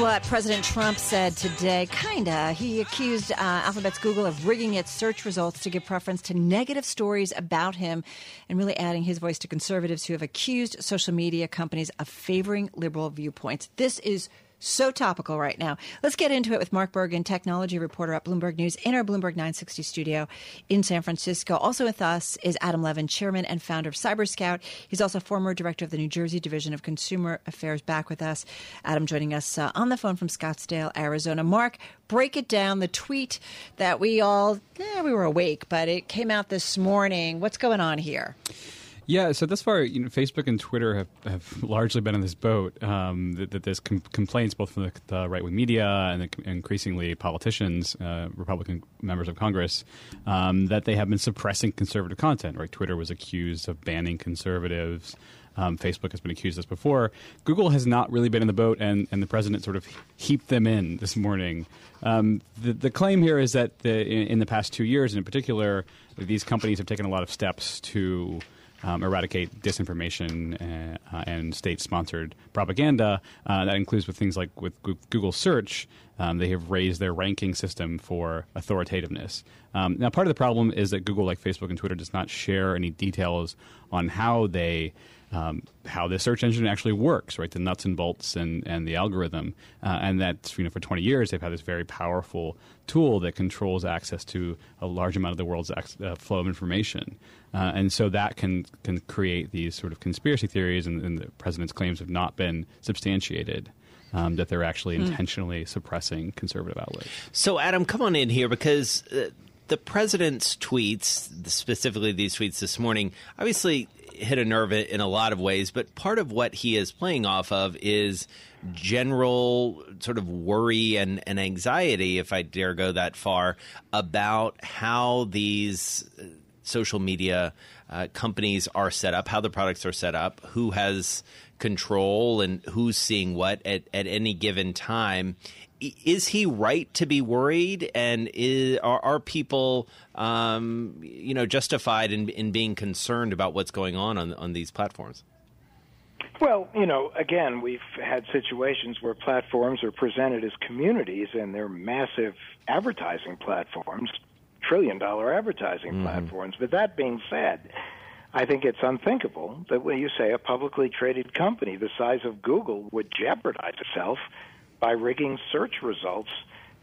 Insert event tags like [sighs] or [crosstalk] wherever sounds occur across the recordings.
What President Trump said today. Kinda. He accused uh, Alphabet's Google of rigging its search results to give preference to negative stories about him and really adding his voice to conservatives who have accused social media companies of favoring liberal viewpoints. This is so topical right now. Let's get into it with Mark Bergen, technology reporter at Bloomberg News in our Bloomberg 960 studio in San Francisco. Also with us is Adam Levin, chairman and founder of Cyberscout. He's also former director of the New Jersey Division of Consumer Affairs. Back with us. Adam joining us uh, on the phone from Scottsdale, Arizona. Mark, break it down. The tweet that we all, yeah, we were awake, but it came out this morning. What's going on here? Yeah, so thus far, you know, Facebook and Twitter have, have largely been in this boat. Um, that, that, there's com- complaints both from the, the right wing media and the, increasingly politicians, uh, Republican members of Congress, um, that they have been suppressing conservative content. Right, Twitter was accused of banning conservatives. Um, Facebook has been accused of this before. Google has not really been in the boat, and, and the president sort of heaped them in this morning. Um, the, the, claim here is that the, in, in, the past two years, in particular, these companies have taken a lot of steps to um, eradicate disinformation and, uh, and state-sponsored propaganda. Uh, that includes with things like with Google search. Um, they have raised their ranking system for authoritativeness. Um, now, part of the problem is that Google, like Facebook and Twitter, does not share any details on how they um, how the search engine actually works, right? The nuts and bolts and, and the algorithm. Uh, and that's you know, for 20 years, they've had this very powerful tool that controls access to a large amount of the world's ex- uh, flow of information. Uh, and so that can, can create these sort of conspiracy theories, and, and the president's claims have not been substantiated. Um, that they're actually mm. intentionally suppressing conservative outlets. So, Adam, come on in here because uh, the president's tweets, specifically these tweets this morning, obviously hit a nerve in a lot of ways, but part of what he is playing off of is general sort of worry and, and anxiety, if I dare go that far, about how these uh, social media uh, companies are set up, how the products are set up, who has control, and who's seeing what at, at any given time is he right to be worried? And is, are, are people, um, you know, justified in, in being concerned about what's going on, on on these platforms? Well, you know, again, we've had situations where platforms are presented as communities and they're massive advertising platforms, trillion dollar advertising mm-hmm. platforms. But that being said, I think it's unthinkable that when you say a publicly traded company the size of Google would jeopardize itself by rigging search results.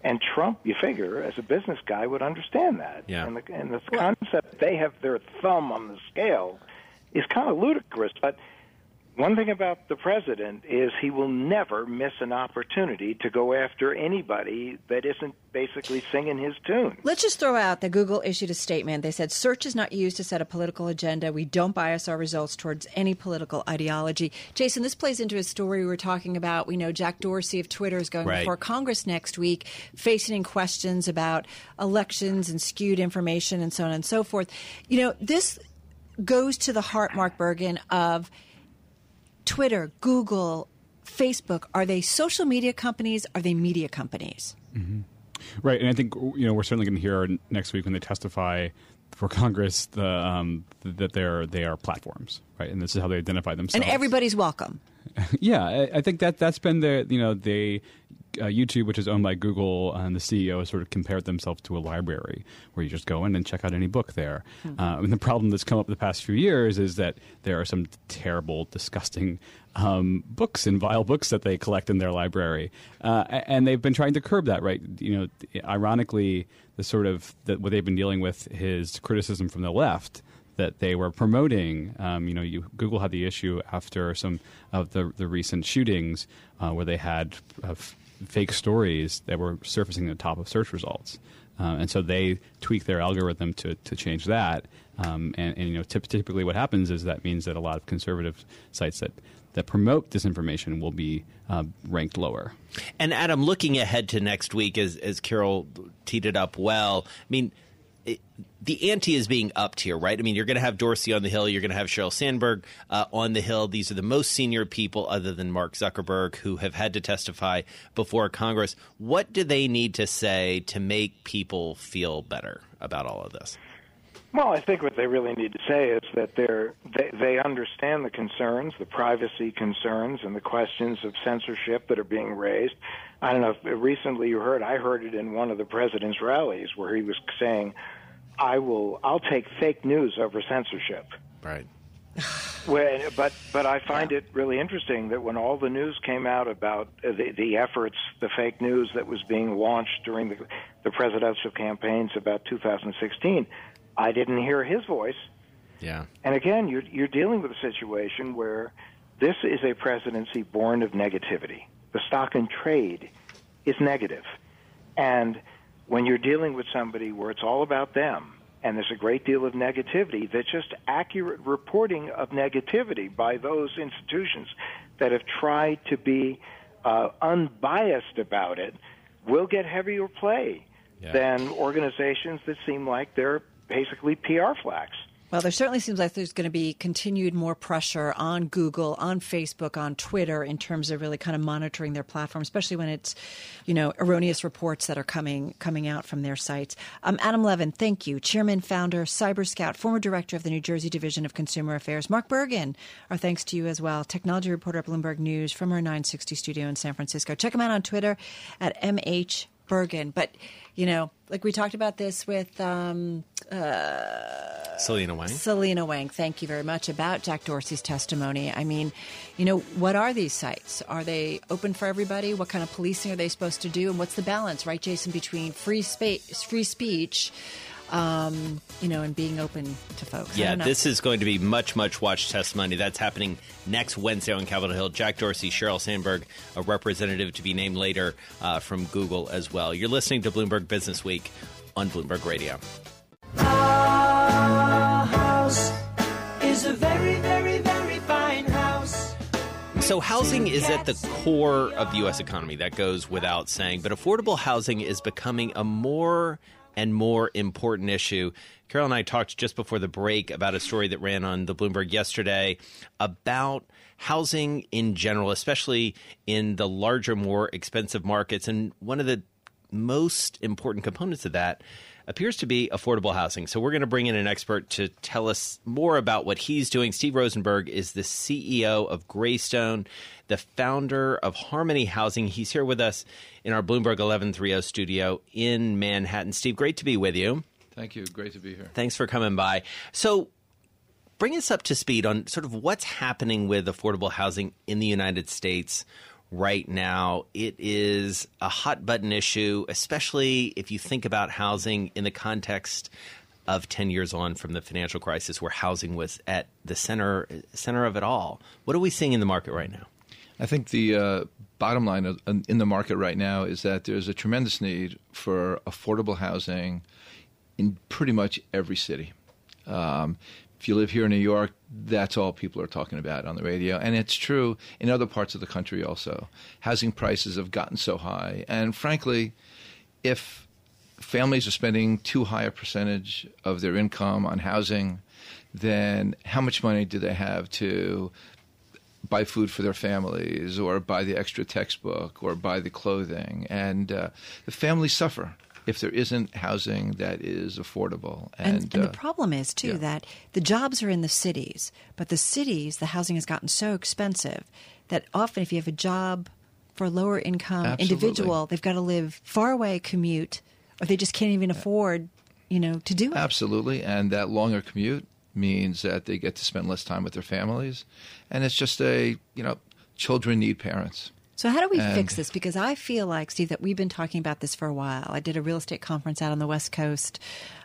And Trump, you figure, as a business guy, would understand that. Yeah. And the, and the concept they have their thumb on the scale is kind of ludicrous. But one thing about the president is he will never miss an opportunity to go after anybody that isn't basically singing his tune. Let's just throw out that Google issued a statement. They said search is not used to set a political agenda. We don't bias our results towards any political ideology. Jason, this plays into a story we were talking about. We know Jack Dorsey of Twitter is going right. before Congress next week, facing questions about elections and skewed information and so on and so forth. You know, this goes to the heart, Mark Bergen, of – Twitter, Google, Facebook, are they social media companies? Are they media companies? Mm-hmm. Right, and I think you know we're certainly going to hear next week when they testify for [laughs] Congress the, um, that they're they are platforms, right? And this is how they identify themselves. And everybody's welcome. [laughs] yeah, I, I, think that that's been the you know they uh, YouTube, which is owned by Google, and the CEO has sort of compared themselves to a library where you just go in and check out any book there. Mm-hmm. Uh, and the problem that's come up the past few years is that there are some terrible, disgusting um, books and vile books that they collect in their library, uh, and they've been trying to curb that. Right? You know, ironically, the sort of the, what they've been dealing with is criticism from the left that they were promoting. Um, you know, you, Google had the issue after some of the, the recent shootings uh, where they had uh, fake stories that were surfacing at the top of search results. Uh, and so they tweak their algorithm to, to change that. Um, and, and, you know, typically what happens is that means that a lot of conservative sites that that promote disinformation will be uh, ranked lower. And Adam, looking ahead to next week, as as Carol teed it up well, I mean. The ante is being upped here, right? I mean, you're going to have Dorsey on the Hill. You're going to have Sheryl Sandberg uh, on the Hill. These are the most senior people, other than Mark Zuckerberg, who have had to testify before Congress. What do they need to say to make people feel better about all of this? Well, I think what they really need to say is that they're, they they understand the concerns, the privacy concerns, and the questions of censorship that are being raised. I don't know if recently you heard. I heard it in one of the president's rallies where he was saying, "I will. I'll take fake news over censorship." Right. [sighs] When, but but I find yeah. it really interesting that when all the news came out about the, the efforts, the fake news that was being launched during the, the presidential campaigns about 2016 I didn't hear his voice. Yeah. And again, you're you're dealing with a situation where this is a presidency born of negativity. The stock and trade is negative. And when you're dealing with somebody where it's all about them and there's a great deal of negativity, that just accurate reporting of negativity by those institutions that have tried to be uh, unbiased about it will get heavier play yeah. than organizations that seem like they're basically PR flacks. Well, there certainly seems like there's going to be continued more pressure on Google, on Facebook, on Twitter in terms of really kind of monitoring their platform, especially when it's, you know, erroneous reports that are coming coming out from their sites. Um, Adam Levin, thank you, Chairman, Founder, Cyber Scout, former Director of the New Jersey Division of Consumer Affairs. Mark Bergen, our thanks to you as well, technology reporter at Bloomberg News from our 960 studio in San Francisco. Check him out on Twitter at mh Bergen. But, you know, like we talked about this with um, uh, Selina Wang. Selina Wang, thank you very much about Jack Dorsey's testimony. I mean, you know, what are these sites? Are they open for everybody? What kind of policing are they supposed to do? And what's the balance, right, Jason, between free space, free speech? um, you know, and being open to folks. Yeah, this is going to be much, much watched testimony. That's happening next Wednesday on Capitol Hill. Jack Dorsey, Sheryl Sandberg, a representative to be named later uh, from Google as well. You're listening to Bloomberg Business Week on Bloomberg Radio. Our house is a very, very, very fine house. So, housing is at the core of the U.S. economy. That goes without saying. But affordable housing is becoming a more and more important issue. Carol and I talked just before the break about a story that ran on the Bloomberg yesterday about housing in general, especially in the larger, more expensive markets. And one of the most important components of that appears to be affordable housing. So we're going to bring in an expert to tell us more about what he's doing. Steve Rosenberg is the CEO of Greystone, the founder of Harmony Housing. He's here with us in our Bloomberg 1130 studio in Manhattan. Steve, great to be with you. Thank you. Great to be here. Thanks for coming by. So, bring us up to speed on sort of what's happening with affordable housing in the United States right now. It is a hot button issue, especially if you think about housing in the context of 10 years on from the financial crisis where housing was at the center center of it all. What are we seeing in the market right now? I think the uh, bottom line in the market right now is that there's a tremendous need for affordable housing in pretty much every city. Um, if you live here in New York, that's all people are talking about on the radio. And it's true in other parts of the country also. Housing prices have gotten so high. And frankly, if families are spending too high a percentage of their income on housing, then how much money do they have to buy food for their families or buy the extra textbook or buy the clothing? And uh, the families suffer if there isn't housing that is affordable. And, and, and uh, the problem is, too, yeah. that the jobs are in the cities, but the cities, the housing has gotten so expensive that often if you have a job for a lower income Absolutely. individual, they've got to live far away, commute, or they just can't even afford, you know, to do it. Absolutely. And that longer commute means that they get to spend less time with their families. And it's just a, you know, children need parents. So how do we and, fix this? Because I feel like Steve that we've been talking about this for a while. I did a real estate conference out on the West Coast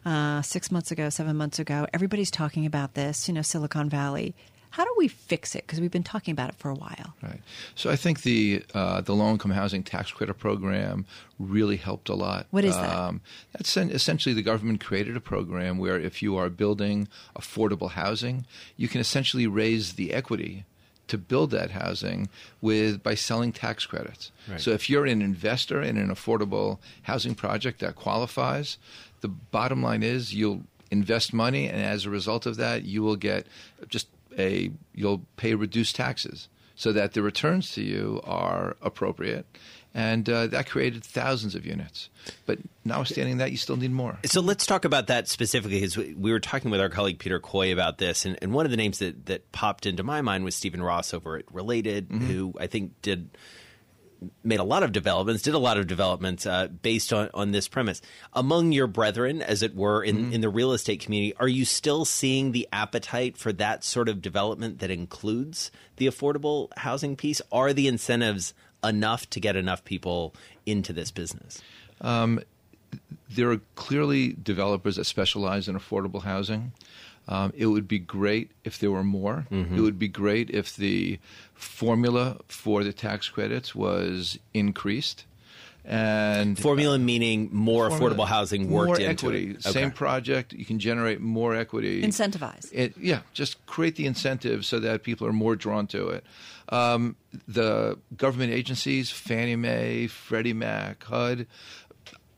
uh, six months ago, seven months ago. Everybody's talking about this. You know, Silicon Valley. How do we fix it? Because we've been talking about it for a while. Right. So I think the uh, the low income housing tax credit program really helped a lot. What is that? Um, that's en- essentially the government created a program where if you are building affordable housing, you can essentially raise the equity to build that housing with by selling tax credits. Right. So if you're an investor in an affordable housing project that qualifies, the bottom line is you'll invest money and as a result of that you will get just a you'll pay reduced taxes so that the returns to you are appropriate and uh, that created thousands of units. But notwithstanding that you still need more. So let's talk about that specifically because we we were talking with our colleague Peter Coy about this, and, and one of the names that, that popped into my mind was Stephen Ross over at Related, who I think did made a lot of developments, did a lot of developments uh, based on, on this premise. Among your brethren, as it were, in, in the real estate community, are you still seeing the appetite for that sort of development that includes the affordable housing piece? Are the incentives enough to get enough people into this business? there are clearly developers that specialize in affordable housing. Um, it would be great if there were more. It would be great if the formula for the tax credits was increased. And Formula meaning more formula- affordable housing more worked into equity. it. Same project, you can generate more equity. Incentivize. It, yeah, just create the incentive so that people are more drawn to it. Um, the government agencies, Fannie Mae, Freddie Mac, HUD,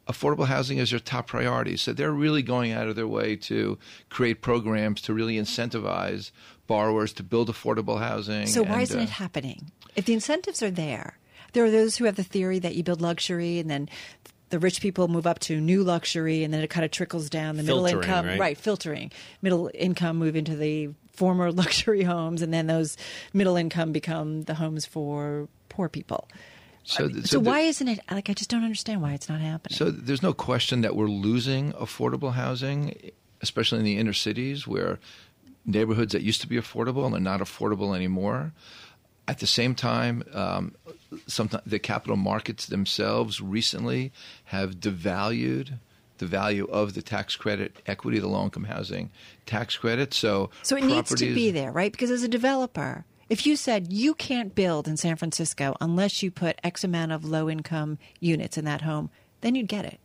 affordable housing is their top priority. So they're really going out of their way to create programs to really incentivize borrowers to build affordable housing. So why and, isn't uh, it happening? If the incentives are there, there are those who have the theory that you build luxury and then the rich people move up to new luxury and then it kind of trickles down the middle income right? filtering middle income move into the former [laughs] luxury homes and then those middle income become the homes for poor people So, th- so, the- why isn't it like i just don't understand why it's not happening So there's no question that we're losing affordable housing, especially in the inner cities where neighborhoods that used to be affordable are not affordable anymore. At the same time, um, sometimes the capital markets themselves recently have devalued the value of the tax credit equity, the low income housing tax credit. So, So it needs to be there, right? Because as a developer, if you said you can't build in San Francisco unless you put X amount of low income units in that home, then you'd get it.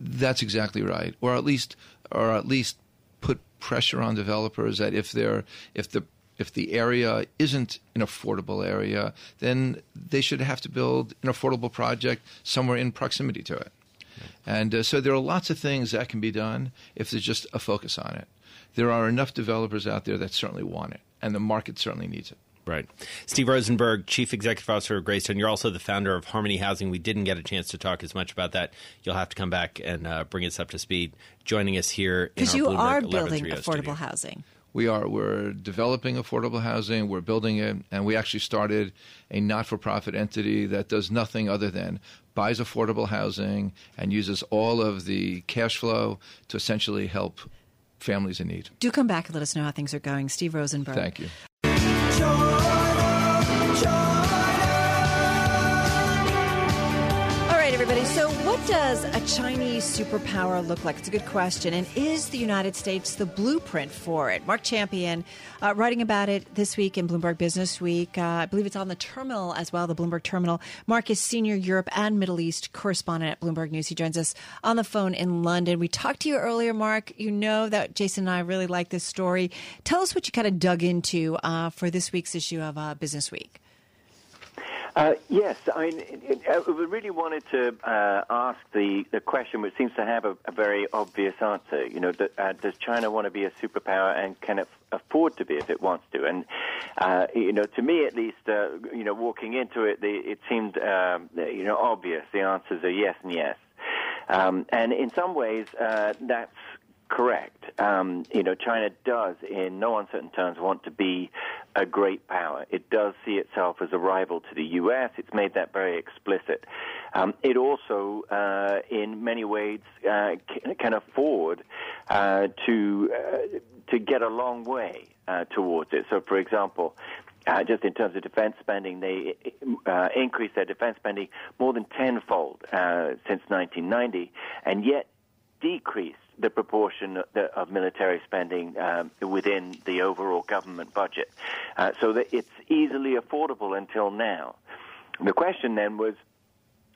That's exactly right, or at least, or at least put pressure on developers that if they're if the if the area isn't an affordable area, then they should have to build an affordable project somewhere in proximity to it. And uh, so there are lots of things that can be done if there's just a focus on it. There are enough developers out there that certainly want it, and the market certainly needs it. Right. Steve Rosenberg, Chief Executive Officer of Greystone. You're also the founder of Harmony Housing. We didn't get a chance to talk as much about that. You'll have to come back and uh, bring us up to speed. Joining us here Because you Bloomberg are building affordable studio. housing. We are we're developing affordable housing. We're building it, and we actually started a not-for-profit entity that does nothing other than buys affordable housing and uses all of the cash flow to essentially help families in need. Do come back and let us know how things are going. Steve Rosenberg. Thank you. All what does a Chinese superpower look like? It's a good question. And is the United States the blueprint for it? Mark Champion uh, writing about it this week in Bloomberg Business Week. Uh, I believe it's on the terminal as well, the Bloomberg terminal. Mark is senior Europe and Middle East correspondent at Bloomberg News. He joins us on the phone in London. We talked to you earlier, Mark. You know that Jason and I really like this story. Tell us what you kind of dug into uh, for this week's issue of uh, Business Week. Uh, yes, I, I really wanted to uh, ask the, the question, which seems to have a, a very obvious answer. You know, that, uh, does China want to be a superpower, and can it afford to be if it wants to? And uh, you know, to me at least, uh, you know, walking into it, the, it seemed um, you know obvious. The answers are yes and yes. Um, and in some ways, uh, that's correct. Um, you know, China does, in no uncertain terms, want to be a great power. It does see itself as a rival to the U.S. It's made that very explicit. Um, it also, uh, in many ways, uh, can, afford uh, to uh, to get a long way uh, towards it. So, for example. Uh, just in terms of defense spending, they increased their defense spending more than tenfold since 1990, and yet decreased the proportion of military spending um, within the overall government budget. Uh, so that it's easily affordable until now. The question then was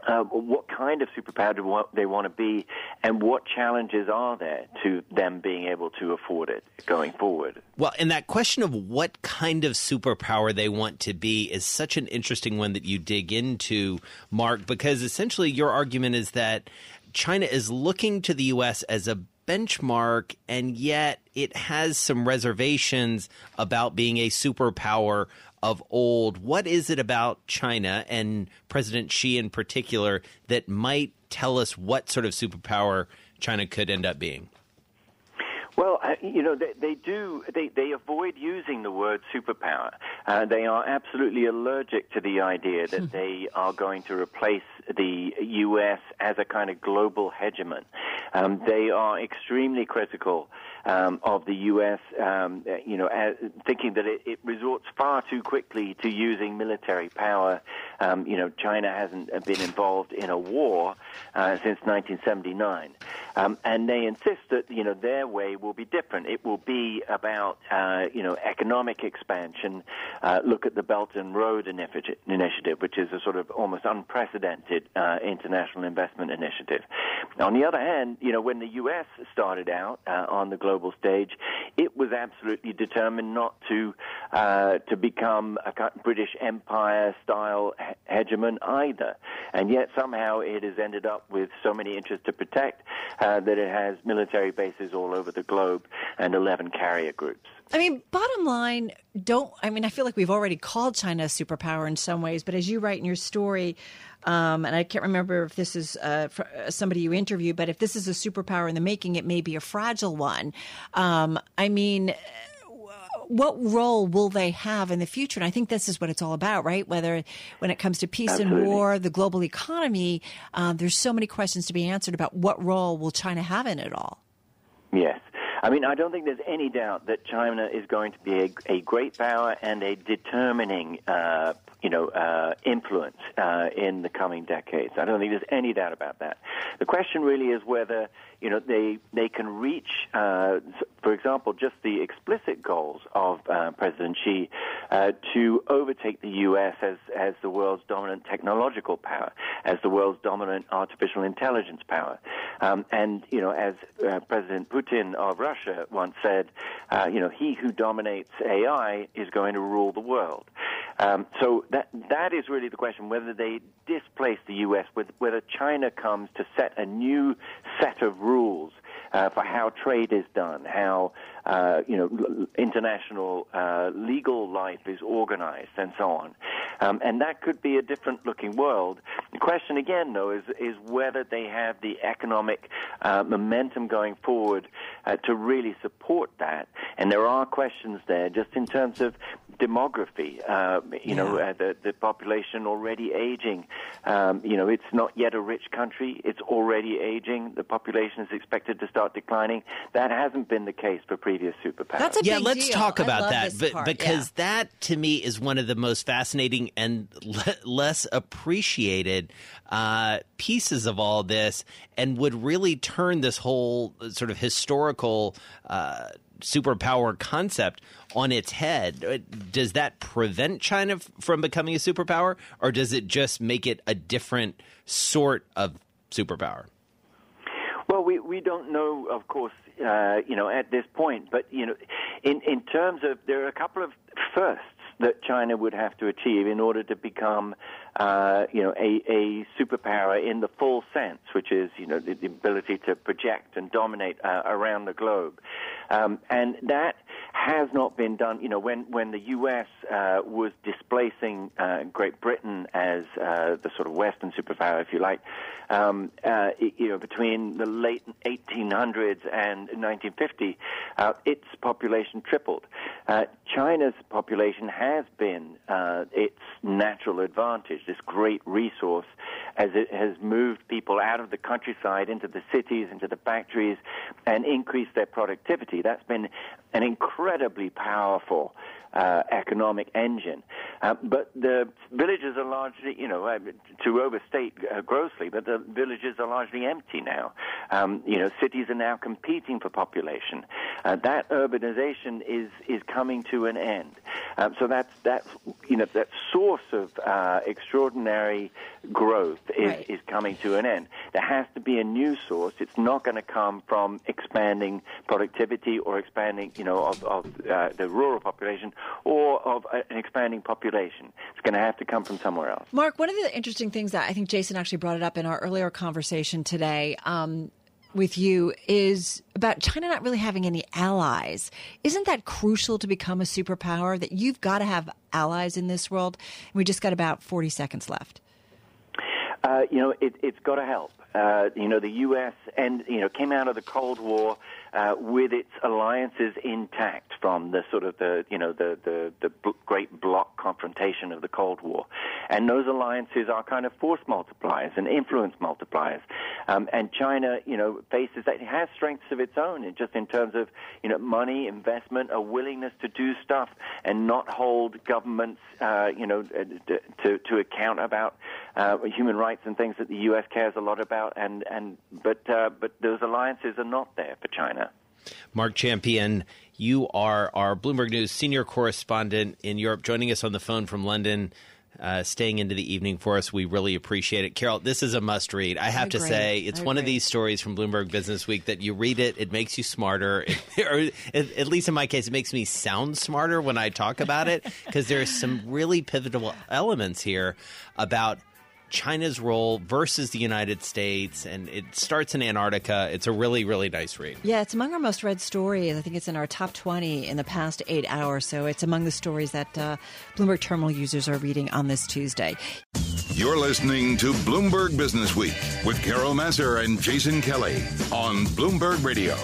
uh, what kind of superpower do they want to be, and what challenges are there to them being able to afford it going forward? Well, and that question of what kind of superpower they want to be is such an interesting one that you dig into, Mark, because essentially your argument is that China is looking to the U.S. as a benchmark, and yet it has some reservations about being a superpower of old. What is it about China and President Xi in particular that might tell us what sort of superpower China could end up being? Well, uh, you know, they, they, do, they, they avoid using the word superpower. Uh, they are absolutely allergic to the idea that hmm. they are going to replace the U.S. as a kind of global hegemon. Um, they are extremely critical um, of the U.S., um, you know, as, thinking that it, it, resorts far too quickly to using military power. Um, you know, China hasn't been involved in a war uh, since 1979, um, and they insist that you know their way will be different. It will be about uh, you know economic expansion. Uh, look at the Belt and Road Initiative, which is a sort of almost unprecedented uh, international investment initiative. On the other hand, you know, when the U.S. started out uh, on the global stage, it was absolutely determined not to uh, to become a British Empire style hegemon either, and yet somehow it has ended up with so many interests to protect uh, that it has military bases all over the globe and 11 carrier groups. I mean, bottom line, don't. I mean, I feel like we've already called China a superpower in some ways, but as you write in your story, um, and I can't remember if this is uh, uh, somebody you interviewed, but if this is a superpower in the making, it may be a fragile one. Um, I mean, what role will they have in the future? And I think this is what it's all about, right? Whether when it comes to peace Absolutely. and war, the global economy, um, there's so many questions to be answered about what role will China have in it all. Yes. I mean, I don't think there's any doubt that China is going to be a, a great power and a determining, uh, you know, uh, influence uh, in the coming decades. I don't think there's any doubt about that. The question really is whether you know, they they can reach, uh, for example, just the explicit goals of uh, President Xi uh, to overtake the U.S. as as the world's dominant technological power, as the world's dominant artificial intelligence power, um, and you know, as uh, President Putin of Russia once said, uh, you know, he who dominates AI is going to rule the world. Um, so that that is really the question: whether they displace the U.S., whether China comes to set a new set of rules uh, for how trade is done, how uh, you know international uh, legal life is organized, and so on. Um, and that could be a different looking world. The question again, though, is is whether they have the economic uh, momentum going forward uh, to really support that. And there are questions there, just in terms of demography. Uh, you yeah. know, uh, the, the population already aging. Um, you know, it's not yet a rich country. It's already aging. The population is expected to start declining. That hasn't been the case for previous superpowers. That's a yeah, big let's deal. talk about that. But, because yeah. that to me is one of the most fascinating and le- less appreciated uh, pieces of all this, and would really turn this whole sort of historical. Uh, superpower concept on its head. Uh, does that prevent China from becoming a superpower, or does it just make it a different sort of superpower? Well, we, we don't know, of course, uh, you know, at this point. But you know, in in terms of there are a couple of firsts that China would have to achieve in order to become, uh, you know, a, a superpower in the full sense, which is, you know, the, the ability to project and dominate uh, around the globe. Um, and that has not been done. You know, when when the U.S. Uh, was displacing uh, Great Britain as uh, the sort of Western superpower, if you like, um, uh, you know, between the late 1800s and 1950, uh, its population tripled. Uh, China's population has been its natural advantage, this great resource, as it has moved people out of the countryside into the cities, into the factories, and increased their productivity. That's been an incredibly powerful uh, economic engine. Uh, but the villages are largely, you know, uh, to overstate uh, grossly, but the villages are largely empty now. Um, you know, cities are now competing for population. Uh, that urbanization is is coming to an end. Um, so that's that, you know, that source of uh, extraordinary growth is, Right. is coming to an end. There has to be a new source. It's not going to come from expanding productivity or expanding, you know, of, of uh, the rural population or of an expanding population. It's going to have to come from somewhere else. Mark, one of the interesting things that I think Jason actually brought it up in our earlier conversation today um, with you is about China not really having any allies. Isn't that crucial to become a superpower? That you've got to have allies in this world? We just got about 40 seconds left. Uh, you know, it, it's got to help. Uh, you know, the U.S. and you know came out of the Cold War uh, with its alliances intact from the sort of the you know the the, the great bloc confrontation of the Cold War, and those alliances are kind of force multipliers and influence multipliers. Um, and China, you know, faces that it has strengths of its own, in just in terms of you know money, investment, a willingness to do stuff and not hold governments, uh, you know, to to account about uh, human rights and things that the U.S. cares a lot about. And and but uh, but those alliances are not there for China. Mark Champion, you are our Bloomberg News senior correspondent in Europe, joining us on the phone from London. Uh, staying into the evening for us, we really appreciate it. Carol, this is a must read. I have to say, it's I one of these stories from Bloomberg Business Week that you read it, it makes you smarter, [laughs] or at at least in my case, it makes me sound smarter when I talk about it because there's some really pivotal elements here about China's role versus the United States, and it starts in Antarctica. It's a really, really nice read. Yeah, it's among our most read stories. I think it's in our top 20 in the past eight hours. So it's among the stories that uh, Bloomberg Terminal users are reading on this Tuesday. You're listening to Bloomberg Business Week with Carol Massar and Jason Kelly on Bloomberg Radio.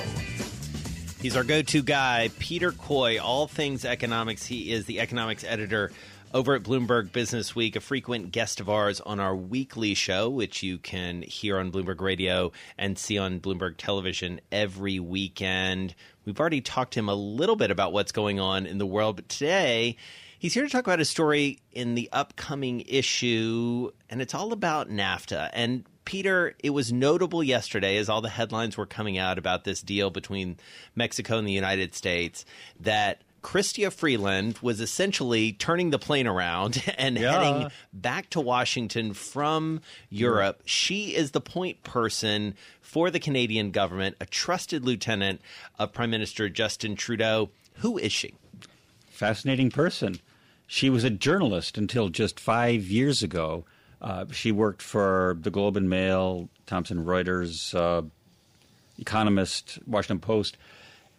He's our go to guy, Peter Coy, all things economics. He is the economics editor over at Bloomberg Business Week, a frequent guest of ours on our weekly show, which you can hear on Bloomberg Radio and see on Bloomberg Television every weekend. We've already talked to him a little bit about what's going on in the world, but today he's here to talk about a story in the upcoming issue, and it's all about NAFTA. And Peter, it was notable yesterday as all the headlines were coming out about this deal between Mexico and the United States that Chrystia Freeland was essentially turning the plane around [laughs] and Yeah. heading back to Washington from Europe. She is the point person for the Canadian government, a trusted lieutenant of Prime Minister Justin Trudeau. Who is she? fascinating person. She was a journalist until just five years ago. Uh, she worked for the Globe and Mail, Thomson Reuters, uh, Economist, Washington Post.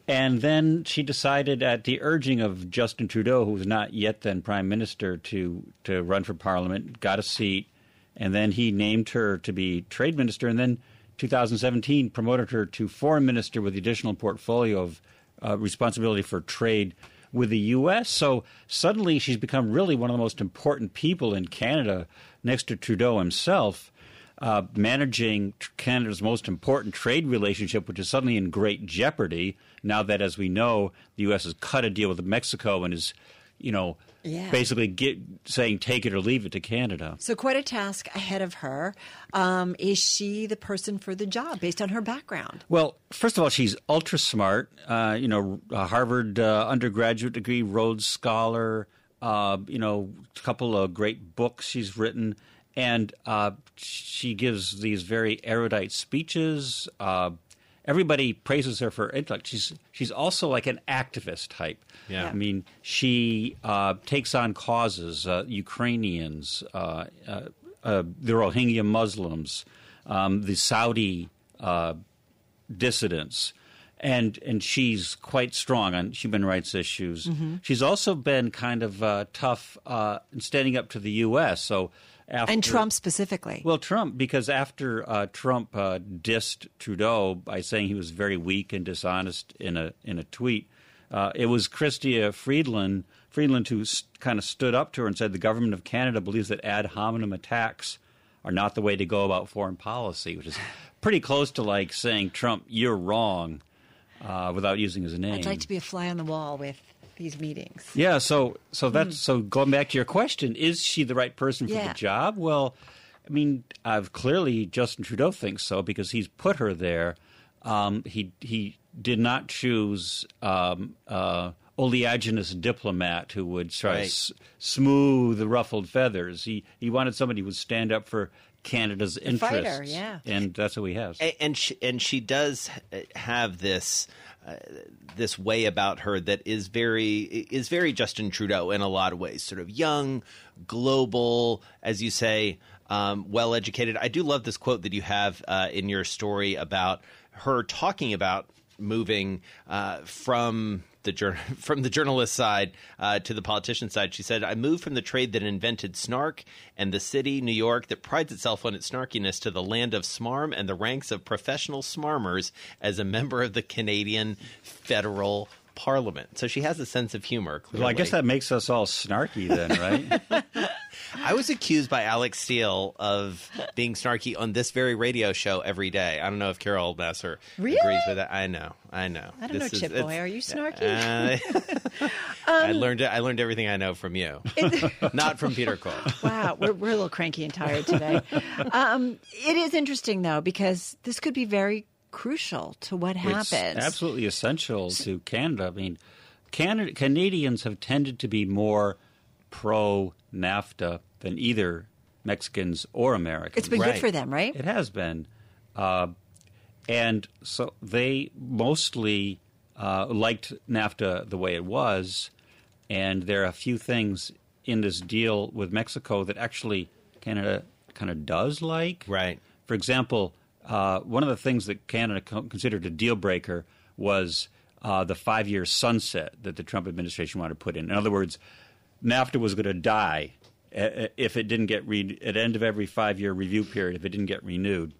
And then she decided, at the urging of Justin Trudeau, who was not yet then prime minister, to, to run for parliament, got a seat. And then he named her to be trade minister. And then 2017 promoted her to foreign minister with the additional portfolio of uh, responsibility for trade with the U.S. So suddenly she's become really one of the most important people in Canada next to Trudeau himself, uh, managing Canada's most important trade relationship, which is suddenly in great jeopardy now that, as we know, the U.S. has cut a deal with Mexico and is, you know, Yeah. basically get, saying take it or leave it to Canada. So, quite a task ahead of her. Um, is she the person for the job based on her background? Well, first of all, she's ultra smart. Uh, you know, a Harvard uh, undergraduate degree, Rhodes Scholar. Uh, you know, a couple of great books she's written, and uh, she gives these very erudite speeches. Uh, everybody praises her for her intellect. She's she's also like an activist type. Yeah. I mean, she uh, takes on causes, uh, Ukrainians, uh, uh, uh, the Rohingya Muslims, um, the Saudi uh, dissidents. And and she's quite strong on human rights issues. She's also been kind of uh, tough uh, in standing up to the U.S. So after, And Trump specifically. well, Trump, because after uh, Trump uh, dissed Trudeau by saying he was very weak and dishonest in a in a tweet, uh, it was Chrystia Freeland Freeland who s- kind of stood up to her and said the government of Canada believes that ad hominem attacks are not the way to go about foreign policy, which is pretty close to like saying Trump, you're wrong, uh, without using his name. I'd like to be a fly on the wall with these meetings. Yeah, so so that's so going back to your question, is she the right person for Yeah. the job? Well, I mean, I've clearly Justin Trudeau thinks so because he's put her there. Um, he he did not choose um, uh, oleaginous diplomat who would try Right. to s- smooth the ruffled feathers. He he wanted somebody who would stand up for Canada's interests. fighter, yeah. and that's what he has. A- and she, and she does have this uh, this way about her that is very is very Justin Trudeau in a lot of ways. Sort of young, global, as you say, um, well educated. I do love this quote that you have uh, in your story about her talking about moving uh, from the jour- [laughs] from the journalist side uh, to the politician side. She said, "I moved from the trade that invented snark and the city, New York, that prides itself on its snarkiness, to the land of smarm and the ranks of professional smarmers as a member of the Canadian federal." Parliament, so she has a sense of humor. Clearly. well, I guess that makes us all snarky then, right? [laughs] I was accused by Alix Steel of being snarky on this very radio show every day. I don't know if Carol Massar Really? agrees with that. I know, I know. I don't This know, is- Chip Boy. Are you [laughs] snarky? Uh, I learned I learned everything I know from you, [laughs] not from Peter Coy. Wow, we're, we're a little cranky and tired today. Um, it is interesting, though, because this could be very crucial to what happens. It's absolutely essential to Canada. I mean, Canada, Canadians have tended to be more pro NAFTA than either Mexicans or Americans. It's been Right. good for them, right? It has been. Uh, and so they mostly uh, liked NAFTA the way it was. And there are a few things in this deal with Mexico that actually Canada kind of does like. Right. For example, uh, one of the things that Canada co- considered a deal breaker was uh, the five year sunset that the Trump administration wanted to put in. In other words, NAFTA was going to die uh, if it didn't get re- at the end of every five year review period if it didn't get renewed.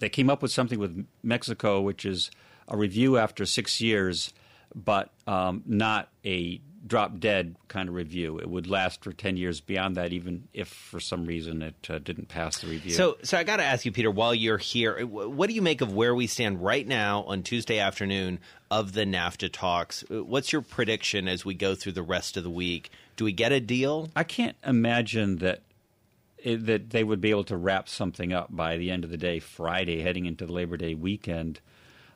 They came up with something with Mexico, which is a review after six years, but um, not a drop dead kind of review. It would last for 10 years beyond that, even if for some reason it uh, didn't pass the review. So, so I got to ask you, Peter, while you're here, what do you make of where we stand right now on Tuesday afternoon of the NAFTA talks? Uh, What's your prediction as we go through the rest of the week? Do we get a deal? I can't imagine that it, that they would be able to wrap something up by the end of the day, Friday, heading into the Labor Day weekend.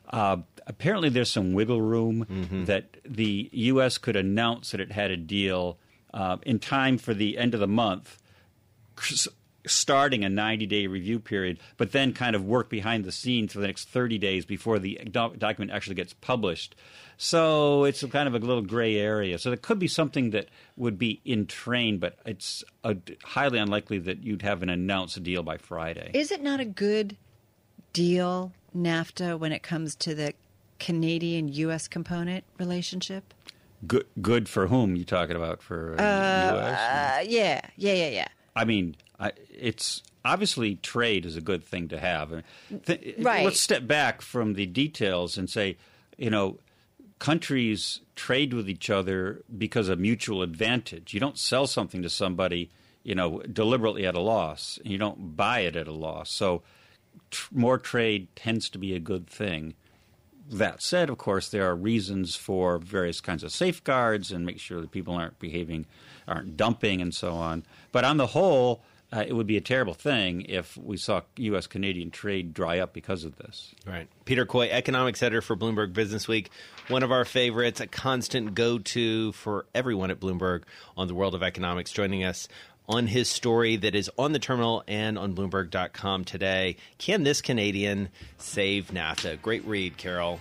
Uh, apparently, there's some wiggle room that the U.S. could announce that it had a deal uh, in time for the end of the month, starting a 90 day review period, but then kind of work behind the scenes for the next 30 days before the doc- document actually gets published. So it's a kind of a little gray area. So there could be something that would be in train, but it's uh highly unlikely that you'd have an announced deal by Friday. Is it not a good deal, NAFTA, when it comes to the Canadian U.S. component relationship? good, good for whom you talking about? For uh, U.S. Uh, yeah, yeah, yeah, yeah. I mean, I, it's obviously trade is a good thing to have. Th- Right. Let's step back from the details and say, you know, countries trade with each other because of mutual advantage. You don't sell something to somebody, you know, deliberately at a loss. You don't buy it at a loss. So, tr- more trade tends to be a good thing. That said, of course, there are reasons for various kinds of safeguards and make sure that people aren't behaving, aren't dumping, and so on. But on the whole, uh, it would be a terrible thing if we saw U.S. Canadian trade dry up because of this. Right. Peter Coy, economics editor for Bloomberg Business Week, one of our favorites, a constant go to for everyone at Bloomberg on the world of economics, joining us on his story that is on the terminal and on Bloomberg.com today. Can this Canadian save NAFTA? Great read, Carol.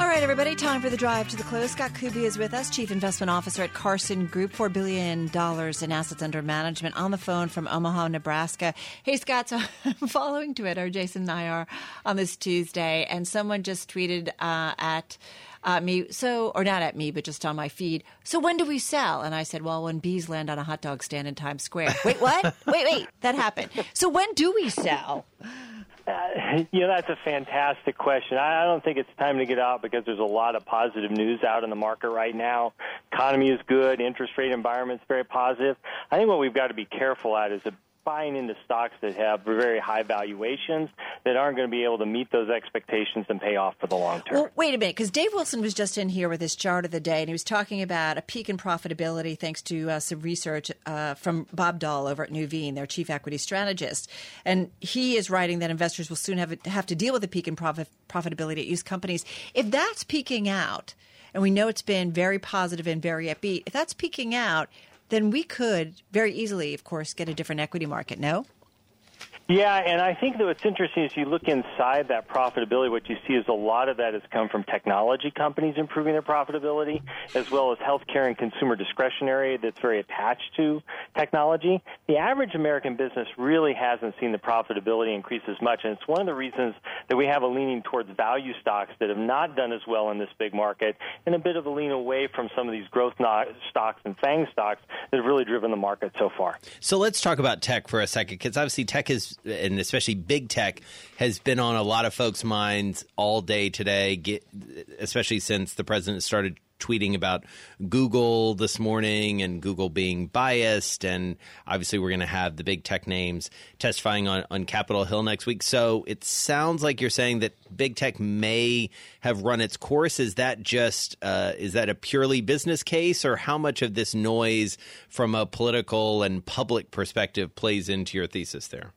All right, everybody, time for the drive to the close. Scott Kubie is with us, Chief Investment Officer at Carson Group, $4 billion in assets under management, on the phone from Omaha, Nebraska. Hey, Scott, so [laughs] I'm following Twitter, Jason and I are on this Tuesday, and someone just tweeted uh, at uh, me, so, or not at me, but just on my feed. So when do we sell? And I said, well, when bees land on a hot dog stand in Times Square. Wait, what? [laughs] wait, wait, that happened. So when do we sell? Uh, [laughs] you know, that's a fantastic question. I, I don't think it's time to get out because there's a lot of positive news out in the market right now. Economy is good, interest rate environment's very positive. I think what we've got to be careful at is a buying into stocks that have very high valuations that aren't going to be able to meet those expectations and pay off for the long term. Well, wait a minute, because Dave Wilson was just in here with his chart of the day, and he was talking about a peak in profitability thanks to uh, some research uh, from Bob Doll over at Nuveen, their chief equity strategist. And he is writing that investors will soon have, have to deal with a peak in profit, profitability at used companies. If that's peaking out, and we know it's been very positive and very upbeat, if that's peaking out, then we could very easily, of course, get a different equity market. No? Yeah, and I think that what's interesting is you look inside that profitability, what you see is a lot of that has come from technology companies improving their profitability, as well as healthcare and consumer discretionary that's very attached to technology. The average American business really hasn't seen the profitability increase as much, and it's one of the reasons that we have a leaning towards value stocks that have not done as well in this big market, and a bit of a lean away from some of these growth stocks and FANG stocks that have really driven the market so far. So let's talk about tech for a second, because obviously tech is and especially big tech has been on a lot of folks' minds all day today, get, especially since the president started tweeting about Google this morning and Google being biased. And obviously, we're going to have the big tech names testifying on, on Capitol Hill next week. So it sounds like you're saying that big tech may have run its course. Is that just uh, is that a purely business case, or how much of this noise from a political and public perspective plays into your thesis there?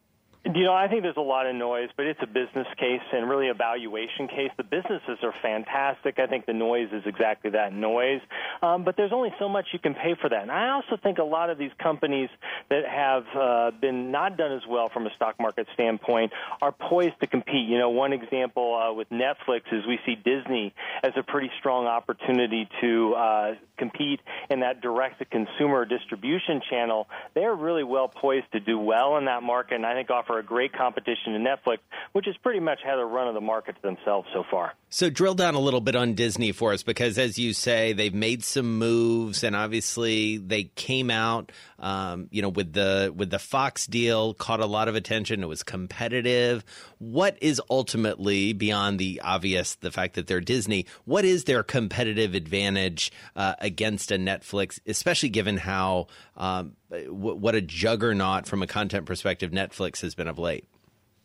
You know, I think there's a lot of noise, but it's a business case and really a valuation case. The businesses are fantastic. I think the noise is exactly that noise. Um, but there's only so much you can pay for that. And I also think a lot of these companies that have uh, been not done as well from a stock market standpoint are poised to compete. You know, one example uh, with Netflix is we see Disney as a pretty strong opportunity to uh, compete in that direct to consumer distribution channel. They're really well poised to do well in that market and I think offer offer a great competition to Netflix, which has pretty much had a run of the market to themselves so far. So drill down a little bit on Disney for us, because as you say, they've made some moves, and obviously they came out, um, you know, with the with the Fox deal, caught a lot of attention. It was competitive. What is ultimately beyond the obvious, the fact that they're Disney? What is their competitive advantage uh, against a Netflix, especially given how um, what a juggernaut from a content perspective Netflix has been of late?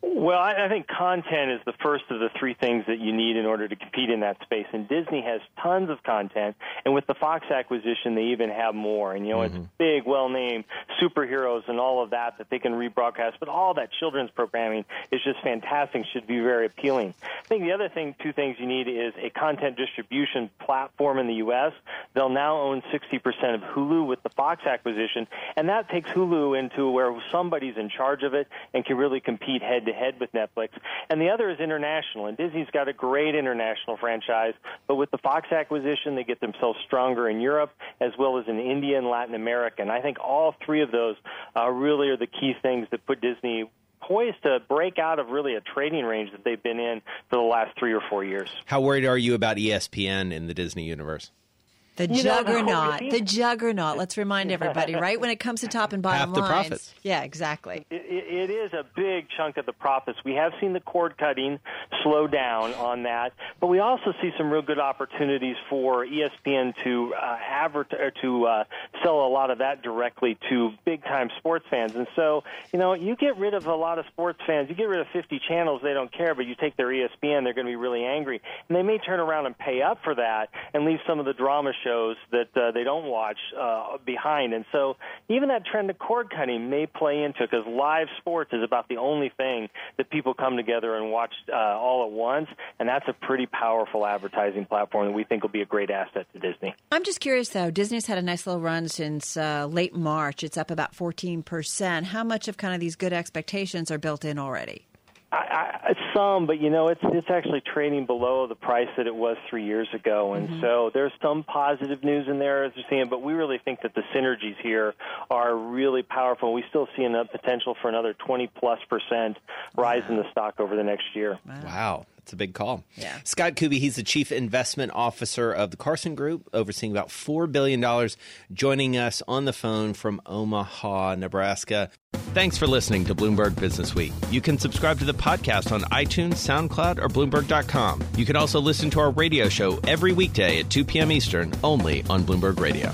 Well, I, I think content is the first of the three things that you need in order to compete in that space. And Disney has tons of content, and with the Fox acquisition, they even have more. And you know, mm-hmm. it's big, well-named superheroes and all of that that they can rebroadcast. But all that children's programming is just fantastic. Should be very appealing. I think the other thing, two things you need is a content distribution platform in the U.S. They'll now own 60% of Hulu with the Fox acquisition, and that takes Hulu into where somebody's in charge of it and can really compete head to head with Netflix. And the other is international. And Disney's got a great international franchise, but with the Fox acquisition, they get themselves stronger in Europe as well as in India and Latin America. And I think all three of those uh, really are the key things that put Disney poised to break out of really a trading range that they've been in for the last three or four years. How worried are you about ESPN in the Disney universe? The you juggernaut. the juggernaut. Let's remind everybody, right? When it comes to top and bottom Half the lines. profits. Yeah, exactly. It, it is a big chunk of the profits. We have seen the cord cutting slow down on that, but we also see some real good opportunities for ESPN to uh, advert to uh, sell a lot of that directly to big time sports fans. And so, you know, you get rid of a lot of sports fans. You get rid of 50 channels, they don't care, but you take their ESPN, they're going to be really angry, and they may turn around and pay up for that and leave some of the drama shows shows that uh, they don't watch uh, behind. And so even that trend of cord cutting may play into it because live sports is about the only thing that people come together and watch uh, all at once. And that's a pretty powerful advertising platform that we think will be a great asset to Disney. I'm just curious, though. Disney's had a nice little run since uh, late March. It's up about 14%. How much of kind of these good expectations are built in already? I, It's some, but you know, it's it's actually trading below the price that it was three years ago, and Mm-hmm. so there's some positive news in there as you're seeing. But we really think that the synergies here are really powerful. We still see enough potential for another 20 plus percent rise in the stock over the next year. Wow. That's a big call. Yeah. Scott Kubie, he's the chief investment officer of the Carson Group, overseeing about $4 billion, joining us on the phone from Omaha, Nebraska. Thanks for listening to Bloomberg Business Week. You can subscribe to the podcast on iTunes, SoundCloud, or Bloomberg.com. You can also listen to our radio show every weekday at 2 p.m. Eastern, only on Bloomberg Radio.